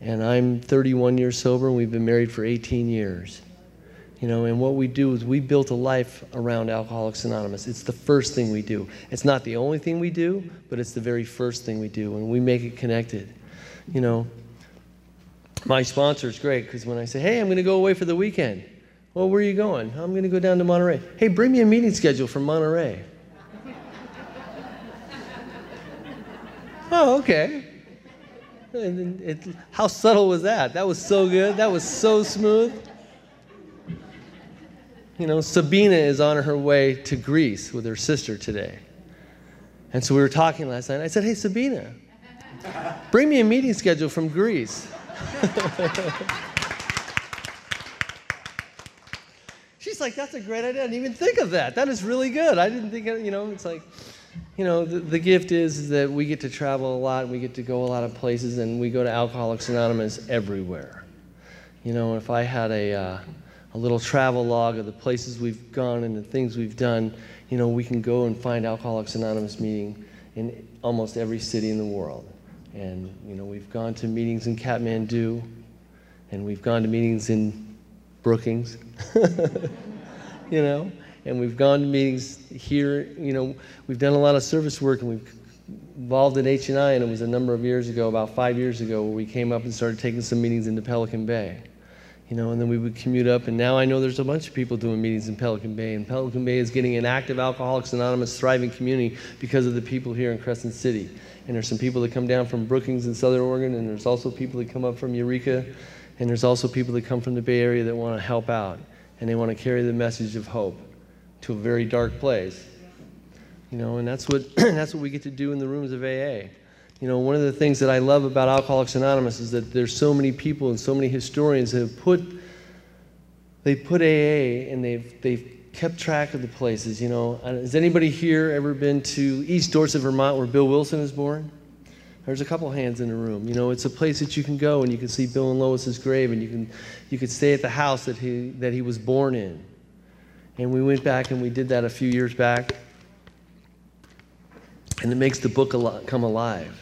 and I'm 31 years sober, and we've been married for 18 years. You know, and what we do is we built a life around Alcoholics Anonymous. It's the first thing we do. It's not the only thing we do, but it's the very first thing we do, and we make it connected. You know, my sponsor is great because when I say, hey, I'm going to go away for the weekend, well, where are you going? I'm going to go down to Monterey. Hey, bring me a meeting schedule from Monterey. oh, okay. It, how subtle was that? That was so good. That was so smooth. You know, Sabina is on her way to Greece with her sister today. And so we were talking last night. I said, Hey, Sabina, bring me a meeting schedule from Greece. [LAUGHS] She's like, That's a great idea. I didn't even think of that. That is really good. I didn't think, of, you know, it's like, you know, the, the gift is, is that we get to travel a lot, we get to go a lot of places, and we go to Alcoholics Anonymous everywhere. You know, if I had a, uh, a little travel log of the places we've gone and the things we've done, you know, we can go and find Alcoholics Anonymous meeting in almost every city in the world. And, you know, we've gone to meetings in Kathmandu, and we've gone to meetings in Brookings, [LAUGHS] you know, and we've gone to meetings here. You know, we've done a lot of service work, and we've involved in H&I, and it was a number of years ago, about five years ago, where we came up and started taking some meetings into Pelican Bay. You know, and then we would commute up, and now I know there's a bunch of people doing meetings in Pelican Bay, and Pelican Bay is getting an active Alcoholics Anonymous thriving community because of the people here in Crescent City. And there's some people that come down from Brookings in Southern Oregon, and there's also people that come up from Eureka, and there's also people that come from the Bay Area that want to help out, and they want to carry the message of hope to a very dark place. You know, and that's what, [CLEARS THROAT] that's what we get to do in the rooms of AA. You know, one of the things that I love about Alcoholics Anonymous is that there's so many people and so many historians that have put, they put AA and they've, they've kept track of the places, you know. Uh, has anybody here ever been to East Dorset, Vermont, where Bill Wilson was born? There's a couple hands in the room. You know, it's a place that you can go and you can see Bill and Lois's grave and you can, you could stay at the house that he, that he was born in. And we went back and we did that a few years back. And it makes the book come alive.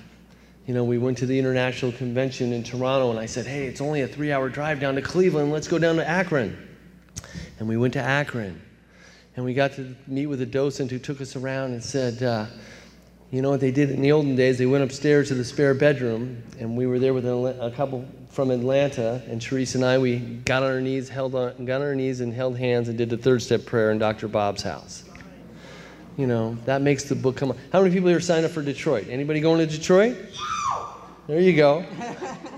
You know, we went to the International Convention in Toronto, and I said, hey, it's only a three hour drive down to Cleveland. Let's go down to Akron. And we went to Akron. And we got to meet with a docent who took us around and said, uh, you know what they did in the olden days? They went upstairs to the spare bedroom, and we were there with a couple from Atlanta, and Teresa and I, we got on our knees, held on, got on our knees and held hands and did the third step prayer in Dr. Bob's house. You know, that makes the book come. How many people here signed up for Detroit? Anybody going to Detroit? There you go. [LAUGHS]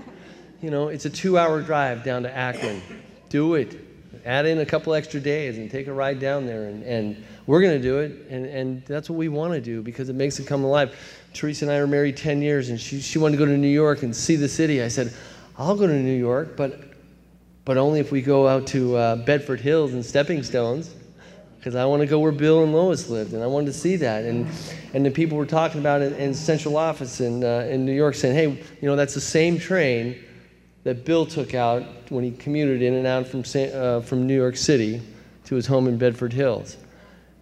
You know, it's a two-hour drive down to Akron. Do it. Add in a couple extra days and take a ride down there, and, and we're going to do it, and, and that's what we want to do because it makes it come alive. Teresa and I were married 10 years, and she, she wanted to go to New York and see the city. I said, I'll go to New York, but, but only if we go out to uh, Bedford Hills and Stepping Stones, because I want to go where Bill and Lois lived, and I wanted to see that. And, and the people were talking about it in central office in, uh, in New York, saying, hey, you know, that's the same train that Bill took out when he commuted in and out from, uh, from New York City to his home in Bedford Hills.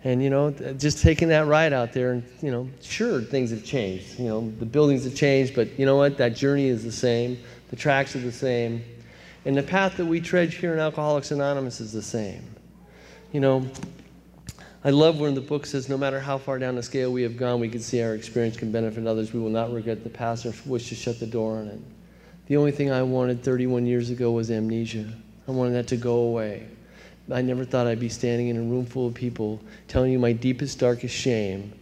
And, you know, just taking that ride out there, and, you know, sure, things have changed. You know, the buildings have changed, but you know what? That journey is the same. The tracks are the same. And the path that we tread here in Alcoholics Anonymous is the same. You know, I love when the book says, no matter how far down the scale we have gone, we can see our experience can benefit others. We will not regret the past or wish to shut the door on it. The only thing I wanted 31 years ago was amnesia. I wanted that to go away. I never thought I'd be standing in a room full of people telling you my deepest, darkest shame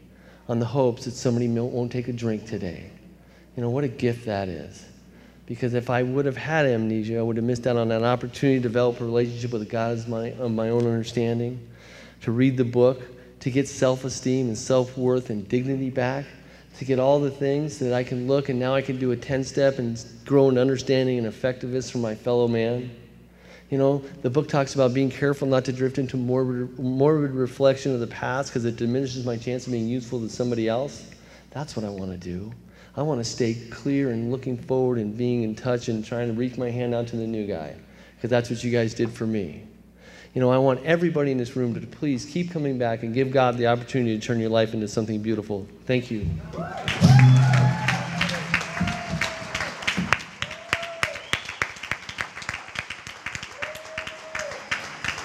on the hopes that somebody won't take a drink today. You know, what a gift that is. Because if I would have had amnesia, I would have missed out on that opportunity to develop a relationship with God my, of my own understanding, to read the book, to get self esteem and self worth and dignity back, to get all the things that I can look and now I can do a 10 step and grow in understanding and effectiveness from my fellow man. You know, the book talks about being careful not to drift into morbid, morbid reflection of the past because it diminishes my chance of being useful to somebody else. That's what I want to do. I want to stay clear and looking forward and being in touch and trying to reach my hand out to the new guy because that's what you guys did for me. You know, I want everybody in this room to please keep coming back and give God the opportunity to turn your life into something beautiful. Thank you.